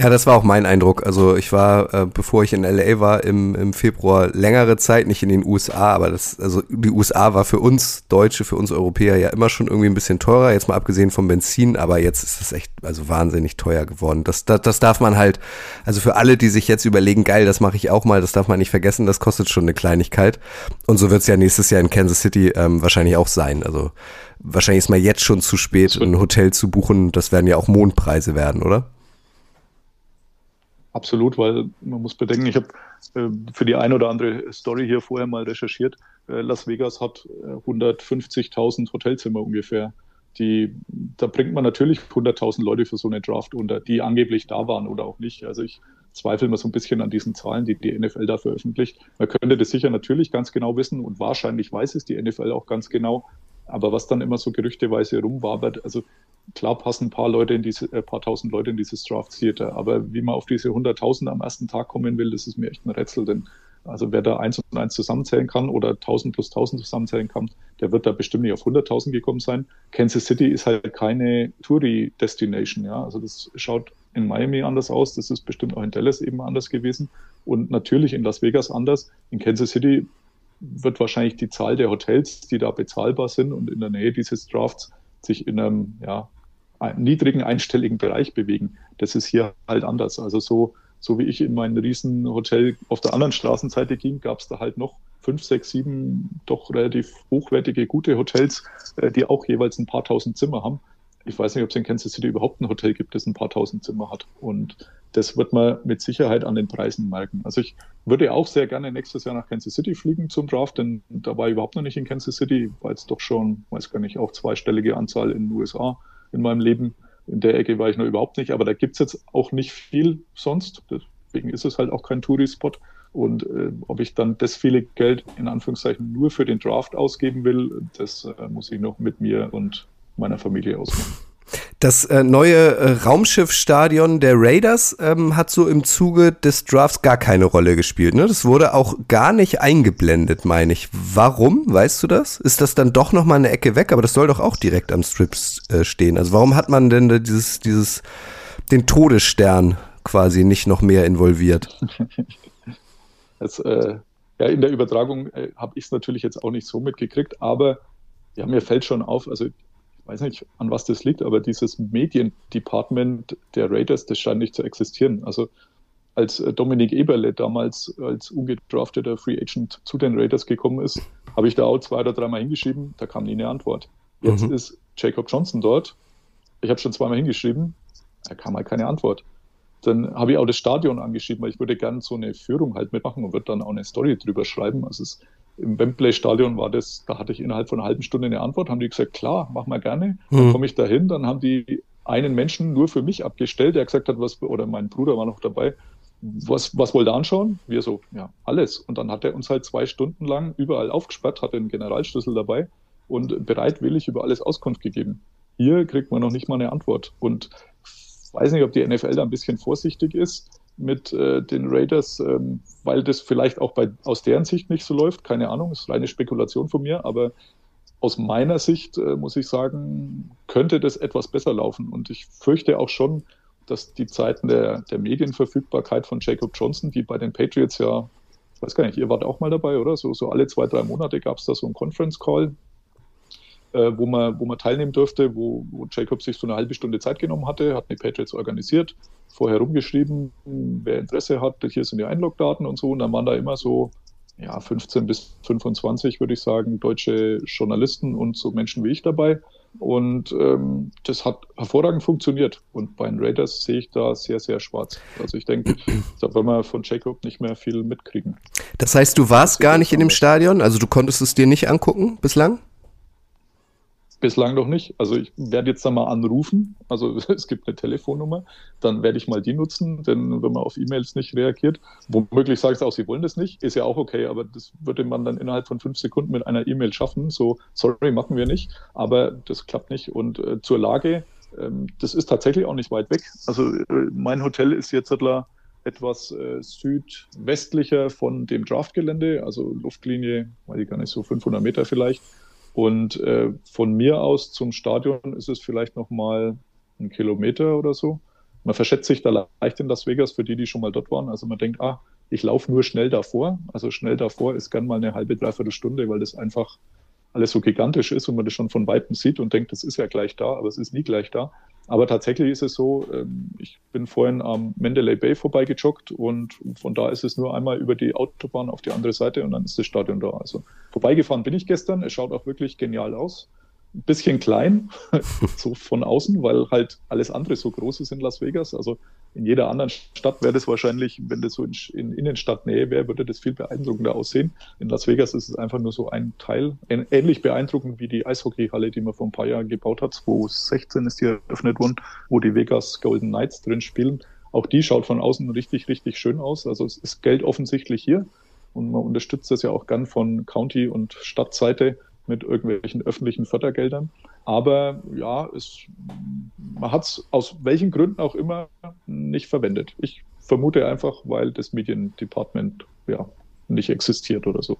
Ja, das war auch mein Eindruck. Also ich war, äh, bevor ich in LA war, im, im Februar längere Zeit, nicht in den USA, aber das, also die USA war für uns Deutsche, für uns Europäer ja immer schon irgendwie ein bisschen teurer, jetzt mal abgesehen vom Benzin, aber jetzt ist es echt also wahnsinnig teuer geworden. Das, das, das darf man halt, also für alle, die sich jetzt überlegen, geil, das mache ich auch mal, das darf man nicht vergessen, das kostet schon eine Kleinigkeit. Und so wird es ja nächstes Jahr in Kansas City ähm, wahrscheinlich auch sein. Also wahrscheinlich ist mal jetzt schon zu spät, ein Hotel zu buchen. Das werden ja auch Mondpreise werden, oder? Absolut, weil man muss bedenken, ich habe äh, für die ein oder andere Story hier vorher mal recherchiert. Äh, Las Vegas hat äh, 150.000 Hotelzimmer ungefähr. Die, da bringt man natürlich 100.000 Leute für so eine Draft unter, die angeblich da waren oder auch nicht. Also ich zweifle mal so ein bisschen an diesen Zahlen, die die NFL da veröffentlicht. Man könnte das sicher natürlich ganz genau wissen und wahrscheinlich weiß es die NFL auch ganz genau. Aber was dann immer so gerüchteweise rumwabert, also klar passen ein paar Leute in diese, äh, paar tausend Leute in dieses Draft Theater, aber wie man auf diese 100.000 am ersten Tag kommen will, das ist mir echt ein Rätsel, denn also wer da eins und eins zusammenzählen kann oder 1000 plus 1000 zusammenzählen kann, der wird da bestimmt nicht auf 100.000 gekommen sein. Kansas City ist halt keine Touri-Destination, ja. Also das schaut in Miami anders aus, das ist bestimmt auch in Dallas eben anders gewesen und natürlich in Las Vegas anders. In Kansas City wird wahrscheinlich die Zahl der Hotels, die da bezahlbar sind und in der Nähe dieses Drafts sich in einem ja, niedrigen einstelligen Bereich bewegen. Das ist hier halt anders. Also so, so wie ich in mein Riesenhotel auf der anderen Straßenseite ging, gab es da halt noch fünf, sechs, sieben doch relativ hochwertige, gute Hotels, äh, die auch jeweils ein paar tausend Zimmer haben. Ich weiß nicht, ob es in Kansas City überhaupt ein Hotel gibt, das ein paar tausend Zimmer hat. Und das wird man mit Sicherheit an den Preisen merken. Also ich würde auch sehr gerne nächstes Jahr nach Kansas City fliegen zum Draft, denn da war ich überhaupt noch nicht in Kansas City, war jetzt doch schon, weiß gar nicht, auch zweistellige Anzahl in den USA in meinem Leben. In der Ecke war ich noch überhaupt nicht, aber da gibt's jetzt auch nicht viel sonst. Deswegen ist es halt auch kein Touri-Spot. Und äh, ob ich dann das viele Geld in Anführungszeichen nur für den Draft ausgeben will, das äh, muss ich noch mit mir und meiner Familie ausmachen. Das äh, neue äh, Raumschiffstadion der Raiders ähm, hat so im Zuge des Drafts gar keine Rolle gespielt. Ne? Das wurde auch gar nicht eingeblendet, meine ich. Warum? Weißt du das? Ist das dann doch noch mal eine Ecke weg? Aber das soll doch auch direkt am Strip äh, stehen. Also warum hat man denn dieses, dieses, den Todesstern quasi nicht noch mehr involviert? (laughs) Das, äh, ja, in der Übertragung äh, habe ich es natürlich jetzt auch nicht so mitgekriegt, aber ja, mir fällt schon auf, also weiß nicht, an was das liegt, aber dieses Mediendepartment der Raiders, das scheint nicht zu existieren. Also als äh, Dominik Eberle damals als ungedrafteter Free Agent zu den Raiders gekommen ist, habe ich da auch zwei oder dreimal hingeschrieben, da kam nie eine Antwort. Jetzt mhm. ist Jacob Johnson dort. Ich habe schon zweimal hingeschrieben, da kam halt keine Antwort. Dann habe ich auch das Stadion angeschrieben, weil ich würde gerne so eine Führung halt mitmachen und würde dann auch eine Story drüber schreiben. Also es im Wembley-Stadion war das, da hatte ich innerhalb von einer halben Stunde eine Antwort, haben die gesagt, klar, mach mal gerne. Dann hm. komme ich da hin, dann haben die einen Menschen nur für mich abgestellt, der gesagt hat, was, oder mein Bruder war noch dabei, was, was wollt ihr anschauen? Wir so, ja, alles. Und dann hat er uns halt zwei Stunden lang überall aufgesperrt, hatte einen Generalschlüssel dabei und bereitwillig über alles Auskunft gegeben. Hier kriegt man noch nicht mal eine Antwort. Und weiß nicht, ob die NFL da ein bisschen vorsichtig ist mit äh, den Raiders, ähm, weil das vielleicht auch bei, aus deren Sicht nicht so läuft. Keine Ahnung, ist reine Spekulation von mir, aber aus meiner Sicht äh, muss ich sagen, könnte das etwas besser laufen. Und ich fürchte auch schon, dass die Zeiten der, der Medienverfügbarkeit von Jacob Johnson, die bei den Patriots ja, ich weiß gar nicht, ihr wart auch mal dabei, oder? So, so alle zwei, drei Monate gab es da so einen Conference Call, äh, wo, man, wo man teilnehmen durfte, wo, wo Jacob sich so eine halbe Stunde Zeit genommen hatte, hat eine Patriots organisiert, vorher rumgeschrieben, wer Interesse hat, hier sind die Einlogdaten und so. Und dann waren da immer so ja, 15 bis 25, würde ich sagen, deutsche Journalisten und so Menschen wie ich dabei. Und ähm, das hat hervorragend funktioniert. Und bei den Raiders sehe ich da sehr, sehr schwarz. Also ich denke, da werden wir von Jacob nicht mehr viel mitkriegen. Das heißt, du warst gar nicht in dem Stadion? Also du konntest es dir nicht angucken bislang? Bislang noch nicht. Also ich werde jetzt da mal anrufen. Also (laughs) es gibt eine Telefonnummer. Dann werde ich mal die nutzen, denn wenn man auf E-Mails nicht reagiert, womöglich sagt es auch, sie wollen das nicht, ist ja auch okay, aber das würde man dann innerhalb von fünf Sekunden mit einer E-Mail schaffen. So, sorry, machen wir nicht. Aber das klappt nicht. Und äh, zur Lage, ähm, das ist tatsächlich auch nicht weit weg. Also äh, mein Hotel ist jetzt etwas äh, südwestlicher von dem Draftgelände, also Luftlinie, weiß ich gar nicht, so 500 Meter vielleicht. Und äh, von mir aus zum Stadion ist es vielleicht noch mal ein Kilometer oder so. Man verschätzt sich da leicht in Las Vegas für die, die schon mal dort waren. Also man denkt, ah, ich laufe nur schnell davor. Also schnell davor ist gern mal eine halbe, dreiviertel Stunde, weil das einfach alles so gigantisch ist und man das schon von Weitem sieht und denkt, das ist ja gleich da, aber es ist nie gleich da. Aber tatsächlich ist es so, ähm, ich bin vorhin am Mendeley Bay vorbeigejoggt und von da ist es nur einmal über die Autobahn auf die andere Seite und dann ist das Stadion da. Also vorbeigefahren bin ich gestern. Es schaut auch wirklich genial aus ein bisschen klein, (laughs) so von außen, weil halt alles andere so groß ist in Las Vegas. Also in jeder anderen Stadt wäre das wahrscheinlich, wenn das so in, in Innenstadtnähe wäre, würde das viel beeindruckender aussehen. In Las Vegas ist es einfach nur so ein Teil, ähnlich beeindruckend wie die Eishockeyhalle, die man vor ein paar Jahren gebaut hat. 2016 ist die eröffnet worden, wo die Vegas Golden Knights drin spielen. Auch die schaut von außen richtig, richtig schön aus. Also es ist Geld offensichtlich hier. Und man unterstützt das ja auch gern von County- und Stadtseite mit irgendwelchen öffentlichen Fördergeldern. Aber ja, es, man hat es aus welchen Gründen auch immer nicht verwendet. Ich vermute einfach, weil das Mediendepartment ja nicht existiert oder so.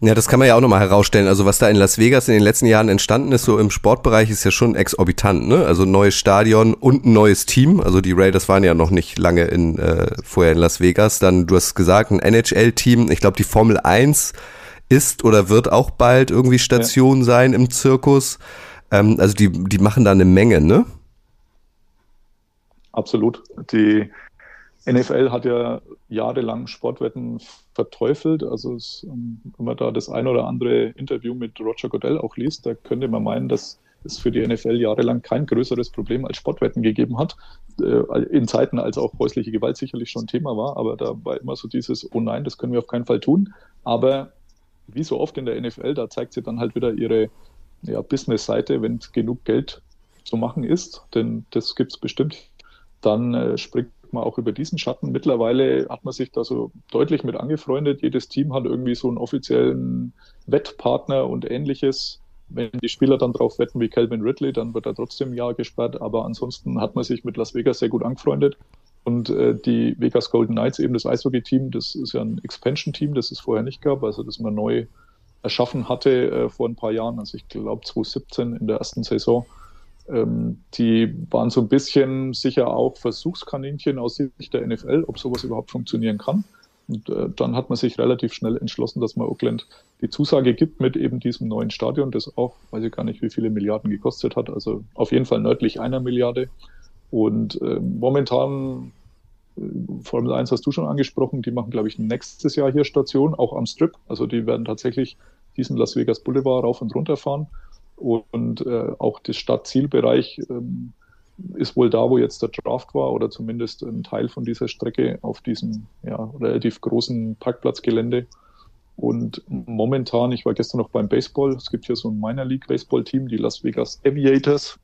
Ja, das kann man ja auch nochmal herausstellen. Also was da in Las Vegas in den letzten Jahren entstanden ist, so im Sportbereich, ist ja schon exorbitant. Ne? Also neues Stadion und ein neues Team. Also die Raiders waren ja noch nicht lange in, äh, vorher in Las Vegas. Dann, du hast gesagt, ein NHL-Team. Ich glaube, die Formel 1 ist oder wird auch bald irgendwie Station ja. sein im Zirkus. Ähm, also die, die machen da eine Menge, ne? Absolut. Die NFL hat ja jahrelang Sportwetten verteufelt. Also es, ähm, wenn man da das ein oder andere Interview mit Roger Goodell auch liest, da könnte man meinen, dass es für die NFL jahrelang kein größeres Problem als Sportwetten gegeben hat. Äh, in Zeiten, als auch häusliche Gewalt sicherlich schon Thema war, aber da war immer so dieses, oh nein, das können wir auf keinen Fall tun. Aber wie so oft in der NFL, da zeigt sie dann halt wieder ihre ja, Business-Seite, wenn genug Geld zu machen ist, denn das gibt es bestimmt, dann äh, springt man auch über diesen Schatten. Mittlerweile hat man sich da so deutlich mit angefreundet. Jedes Team hat irgendwie so einen offiziellen Wettpartner und ähnliches. Wenn die Spieler dann drauf wetten wie Calvin Ridley, dann wird er trotzdem ein Jahr gesperrt. Aber ansonsten hat man sich mit Las Vegas sehr gut angefreundet. Und äh, die Vegas Golden Knights, eben das Eishockey-Team, das ist ja ein Expansion-Team, das es vorher nicht gab, also das man neu erschaffen hatte äh, vor ein paar Jahren, also ich glaube 2017 in der ersten Saison. Ähm, die waren so ein bisschen sicher auch Versuchskaninchen aus Sicht der NFL, ob sowas überhaupt funktionieren kann. Und äh, dann hat man sich relativ schnell entschlossen, dass man Oakland die Zusage gibt mit eben diesem neuen Stadion, das auch, weiß ich gar nicht, wie viele Milliarden gekostet hat, also auf jeden Fall nördlich einer Milliarde. Und äh, momentan, äh, Formel 1 hast du schon angesprochen, die machen, glaube ich, nächstes Jahr hier Station, auch am Strip. Also die werden tatsächlich diesen Las Vegas Boulevard rauf und runter fahren. Und äh, auch das Stadtzielbereich ähm, ist wohl da, wo jetzt der Draft war, oder zumindest ein Teil von dieser Strecke auf diesem ja, relativ großen Parkplatzgelände. Und momentan, ich war gestern noch beim Baseball, es gibt hier so ein Minor League Baseball Team, die Las Vegas Aviators.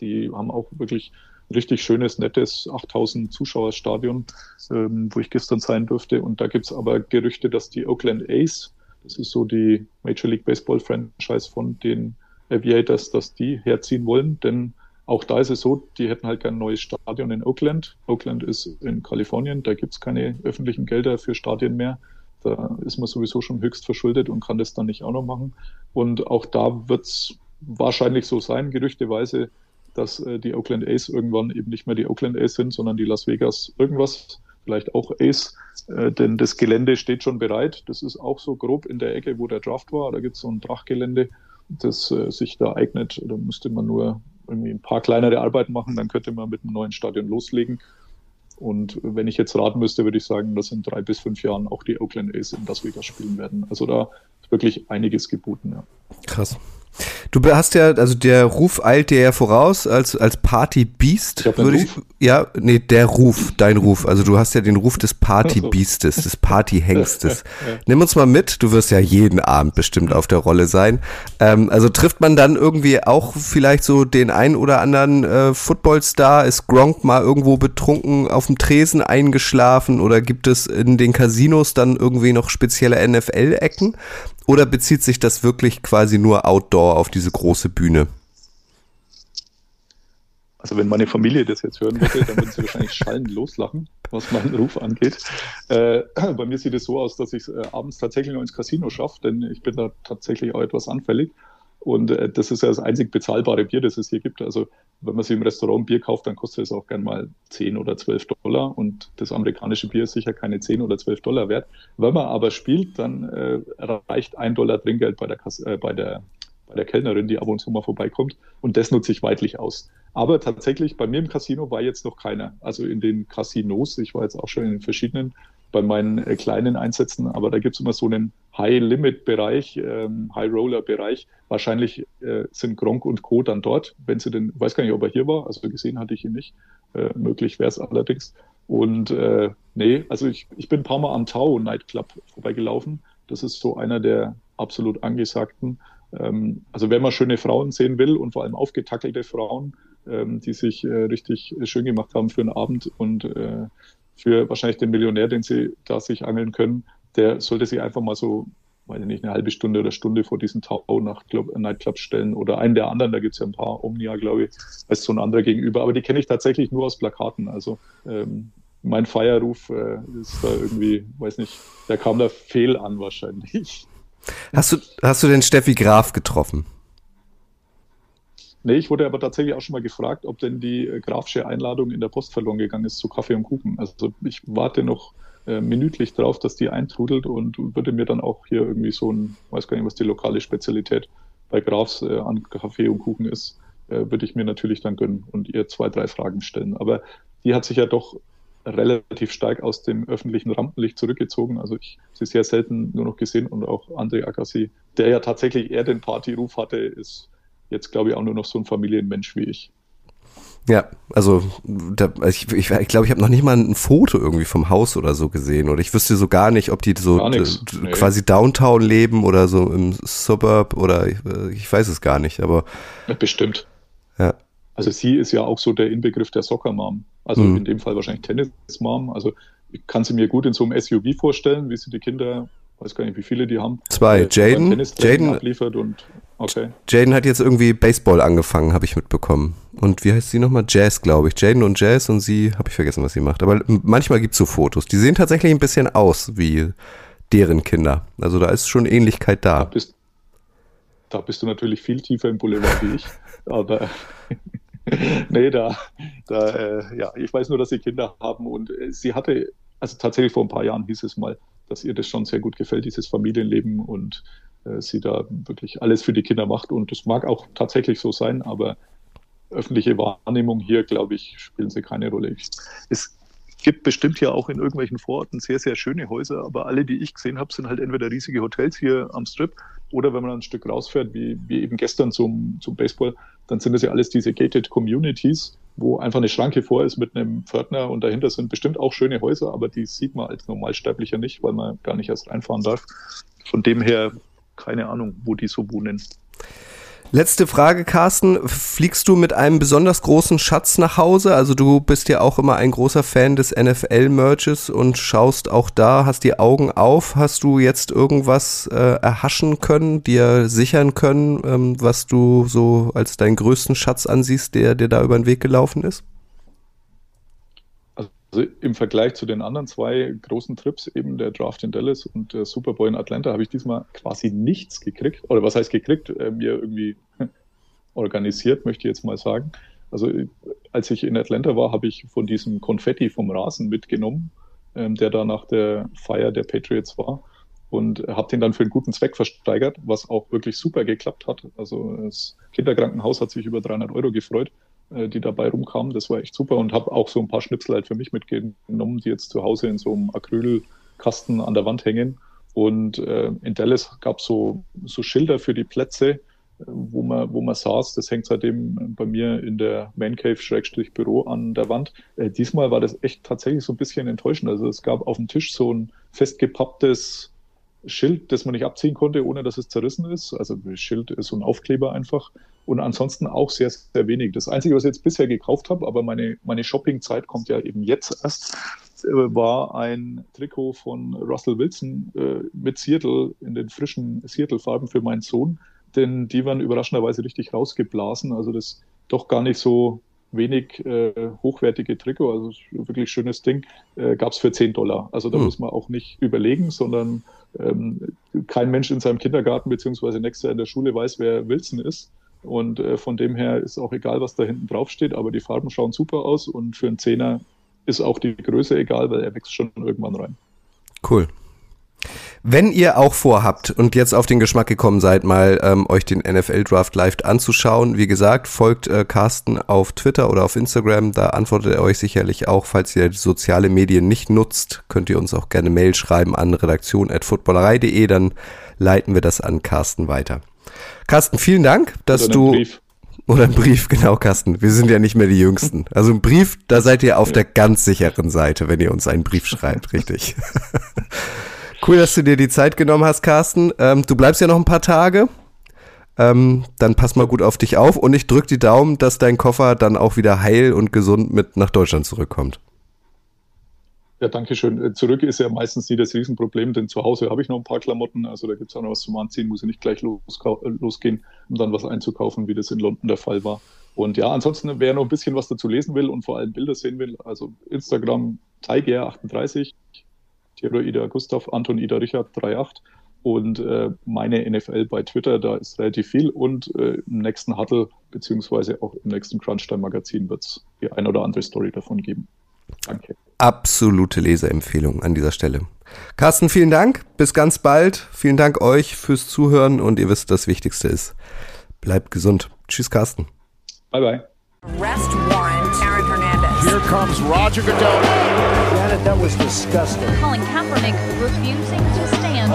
Die haben auch wirklich richtig schönes, nettes 8000 Zuschauerstadion, ähm, wo ich gestern sein durfte. Und da gibt's aber Gerüchte, dass die Oakland A's, das ist so die Major League Baseball Franchise von den Aviators, dass die herziehen wollen. Denn auch da ist es so, die hätten halt kein neues Stadion in Oakland. Oakland ist in Kalifornien, da gibt's keine öffentlichen Gelder für Stadien mehr. Da ist man sowieso schon höchst verschuldet und kann das dann nicht auch noch machen. Und auch da wird's wahrscheinlich so sein, gerüchteweise, dass äh, die Oakland A's irgendwann eben nicht mehr die Oakland A's sind, sondern die Las Vegas irgendwas, vielleicht auch A's, äh, denn das Gelände steht schon bereit. Das ist auch so grob in der Ecke, wo der Draft war. Da gibt es so ein Drachgelände, das äh, sich da eignet. Da müsste man nur irgendwie ein paar kleinere Arbeiten machen, dann könnte man mit einem neuen Stadion loslegen. Und wenn ich jetzt raten müsste, würde ich sagen, dass in drei bis fünf Jahren auch die Oakland A's in Las Vegas spielen werden. Also da ist wirklich einiges geboten. Ja. Krass. Du hast ja, also der Ruf eilt dir ja voraus als, als Party-Beast, würde ich. Ja, nee, der Ruf, dein Ruf. Also du hast ja den Ruf des Party-Beastes, des Party-Hengstes. (laughs) Nimm uns mal mit, du wirst ja jeden Abend bestimmt auf der Rolle sein. Ähm, also trifft man dann irgendwie auch vielleicht so den ein oder anderen äh, Footballstar? Ist Gronk mal irgendwo betrunken auf dem Tresen eingeschlafen oder gibt es in den Casinos dann irgendwie noch spezielle NFL-Ecken? Oder bezieht sich das wirklich quasi nur outdoor auf diese große Bühne? Also wenn meine Familie das jetzt hören würde, dann würden sie wahrscheinlich schallend loslachen, was meinen Ruf angeht. Äh, bei mir sieht es so aus, dass ich es äh, abends tatsächlich noch ins Casino schaffe, denn ich bin da tatsächlich auch etwas anfällig. Und äh, das ist ja das einzig bezahlbare Bier, das es hier gibt. Also wenn man sich im Restaurant Bier kauft, dann kostet es auch gern mal 10 oder 12 Dollar. Und das amerikanische Bier ist sicher keine 10 oder 12 Dollar wert. Wenn man aber spielt, dann äh, reicht ein Dollar Trinkgeld bei der, Kasse, äh, bei, der, bei der Kellnerin, die ab und zu mal vorbeikommt. Und das nutze ich weitlich aus. Aber tatsächlich, bei mir im Casino war jetzt noch keiner. Also in den Casinos, ich war jetzt auch schon in den verschiedenen, bei meinen äh, kleinen Einsätzen, aber da gibt es immer so einen High-Limit-Bereich, ähm, High-Roller-Bereich. Wahrscheinlich äh, sind Gronk und Co. dann dort, wenn sie denn, weiß gar nicht, ob er hier war, also gesehen hatte ich ihn nicht. Äh, möglich wäre es allerdings. Und äh, nee, also ich, ich bin ein paar Mal am Tau Nightclub vorbeigelaufen. Das ist so einer der absolut angesagten. Ähm, also wenn man schöne Frauen sehen will und vor allem aufgetackelte Frauen, ähm, die sich äh, richtig schön gemacht haben für einen Abend und äh, für wahrscheinlich den Millionär, den sie da sich angeln können, der sollte sich einfach mal so, weiß ich nicht, eine halbe Stunde oder Stunde vor diesen Tau nach Club, Nightclub stellen oder einen der anderen, da gibt es ja ein paar, Omnia, glaube ich, als so ein anderer gegenüber, aber die kenne ich tatsächlich nur aus Plakaten. Also ähm, mein Feierruf äh, ist da irgendwie, weiß nicht, der kam da fehl an wahrscheinlich. Hast du, hast du den Steffi Graf getroffen? Nee, ich wurde aber tatsächlich auch schon mal gefragt, ob denn die äh, grafische Einladung in der Post verloren gegangen ist zu Kaffee und Kuchen. Also ich warte noch äh, minütlich drauf, dass die eintrudelt und würde mir dann auch hier irgendwie so ein, weiß gar nicht, was die lokale Spezialität bei Grafs äh, an Kaffee und Kuchen ist, äh, würde ich mir natürlich dann gönnen und ihr zwei, drei Fragen stellen. Aber die hat sich ja doch relativ stark aus dem öffentlichen Rampenlicht zurückgezogen. Also ich sie sehr selten nur noch gesehen und auch André Agassi, der ja tatsächlich eher den Partyruf hatte, ist jetzt, glaube ich, auch nur noch so ein Familienmensch wie ich. Ja, also da, ich glaube, ich, ich, glaub, ich habe noch nicht mal ein Foto irgendwie vom Haus oder so gesehen. Oder ich wüsste so gar nicht, ob die so nee. quasi Downtown leben oder so im Suburb oder ich, ich weiß es gar nicht, aber. Bestimmt. Ja. Also sie ist ja auch so der Inbegriff der Soccer-Mom. Also mhm. in dem Fall wahrscheinlich Tennis-Mom. Also ich kann sie mir gut in so einem SUV vorstellen, wie sie die Kinder weiß gar nicht, wie viele die haben. Zwei. Äh, Jaden, Jaden, abliefert und okay. Jaden hat jetzt irgendwie Baseball angefangen, habe ich mitbekommen. Und wie heißt sie nochmal? Jazz, glaube ich. Jaden und Jazz und sie, habe ich vergessen, was sie macht. Aber manchmal gibt es so Fotos. Die sehen tatsächlich ein bisschen aus wie deren Kinder. Also da ist schon Ähnlichkeit da. Da bist, da bist du natürlich viel tiefer im Boulevard wie ich. Aber (laughs) nee, da, da äh, ja, ich weiß nur, dass sie Kinder haben und äh, sie hatte, also tatsächlich vor ein paar Jahren hieß es mal, dass ihr das schon sehr gut gefällt, dieses Familienleben und sie da wirklich alles für die Kinder macht. Und das mag auch tatsächlich so sein, aber öffentliche Wahrnehmung hier, glaube ich, spielen sie keine Rolle. Es gibt bestimmt ja auch in irgendwelchen Vororten sehr, sehr schöne Häuser, aber alle, die ich gesehen habe, sind halt entweder riesige Hotels hier am Strip oder wenn man ein Stück rausfährt, wie, wie eben gestern zum, zum Baseball, dann sind das ja alles diese gated Communities, wo einfach eine Schranke vor ist mit einem Pförtner und dahinter sind bestimmt auch schöne Häuser, aber die sieht man als Normalsterblicher nicht, weil man gar nicht erst reinfahren darf. Von dem her keine Ahnung, wo die so wohnen. Letzte Frage, Carsten. Fliegst du mit einem besonders großen Schatz nach Hause? Also du bist ja auch immer ein großer Fan des NFL-Merches und schaust auch da, hast die Augen auf. Hast du jetzt irgendwas äh, erhaschen können, dir sichern können, ähm, was du so als deinen größten Schatz ansiehst, der dir da über den Weg gelaufen ist? Also im Vergleich zu den anderen zwei großen Trips, eben der Draft in Dallas und der Super Bowl in Atlanta, habe ich diesmal quasi nichts gekriegt. Oder was heißt gekriegt? Äh, mir irgendwie (laughs) organisiert, möchte ich jetzt mal sagen. Also als ich in Atlanta war, habe ich von diesem Konfetti vom Rasen mitgenommen, ähm, der da nach der Feier der Patriots war und habe den dann für einen guten Zweck versteigert, was auch wirklich super geklappt hat. Also das Kinderkrankenhaus hat sich über 300 Euro gefreut äh, die dabei rumkamen. Das war echt super und habe auch so ein paar Schnipsel halt für mich mitgenommen, die jetzt zu Hause in so einem Acrylkasten an der Wand hängen. Und äh, in Dallas gab es so, so Schilder für die Plätze, wo man, wo man saß. Das hängt seitdem bei mir in der Man Cave-Büro an der Wand. Äh, diesmal war das echt tatsächlich so ein bisschen enttäuschend. Also es gab auf dem Tisch so ein festgepapptes Schild, das man nicht abziehen konnte, ohne dass es zerrissen ist. Also Schild ist so ein Aufkleber einfach. Und ansonsten auch sehr, sehr wenig. Das Einzige, was ich jetzt bisher gekauft habe, aber meine, meine Shoppingzeit kommt ja eben jetzt erst, äh, war ein Trikot von Russell Wilson äh, mit Seattle in den frischen Seattle-Farben für meinen Sohn. Denn die waren überraschenderweise richtig rausgeblasen. Also das doch gar nicht so wenig äh, hochwertige Trikot, also wirklich schönes Ding, äh, gab es für 10 Dollar. Also da hm. muss man auch nicht überlegen, sondern ähm, kein Mensch in seinem Kindergarten beziehungsweise nächstes Jahr in der Schule weiß, wer Wilson ist. Und äh, von dem her ist auch egal, was da hinten drauf steht, aber die Farben schauen super aus und für einen Zehner ist auch die Größe egal, weil er wächst schon irgendwann rein. Cool. Wenn ihr auch vorhabt und jetzt auf den Geschmack gekommen seid, mal ähm, euch den NFL Draft live anzuschauen, wie gesagt, folgt äh, Carsten auf Twitter oder auf Instagram, da antwortet er euch sicherlich auch. Falls ihr soziale Medien nicht nutzt, könnt ihr uns auch gerne Mail schreiben an redaktion.footballerei.de, dann leiten wir das an Carsten weiter. Carsten, vielen Dank, dass du. Brief. Oder ein Brief, genau, Carsten. Wir sind ja nicht mehr die Jüngsten. Also ein Brief, da seid ihr auf der ganz sicheren Seite, wenn ihr uns einen Brief schreibt, richtig. (laughs) Cool, dass du dir die Zeit genommen hast, Carsten. Ähm, du bleibst ja noch ein paar Tage. Ähm, dann pass mal gut auf dich auf und ich drück die Daumen, dass dein Koffer dann auch wieder heil und gesund mit nach Deutschland zurückkommt. Ja, danke schön. Äh, zurück ist ja meistens nie das Riesenproblem, denn zu Hause habe ich noch ein paar Klamotten, also da gibt es auch noch was zum Anziehen, muss ich nicht gleich äh, losgehen, um dann was einzukaufen, wie das in London der Fall war. Und ja, ansonsten, wer noch ein bisschen was dazu lesen will und vor allem Bilder sehen will, also Instagram Tiger38, Theodor Ida Gustav, Anton Ida Richard 38 und äh, meine NFL bei Twitter, da ist relativ viel und äh, im nächsten Huddle beziehungsweise auch im nächsten Crunchtime Magazin wird es die ein oder andere Story davon geben. Danke. Absolute Leseempfehlung an dieser Stelle. Carsten, vielen Dank. Bis ganz bald. Vielen Dank euch fürs Zuhören und ihr wisst, das Wichtigste ist, bleibt gesund. Tschüss, Carsten. Bye, bye. Here comes Roger Goodell. Janet, that was disgusting. Colin Kaepernick refusing to stand.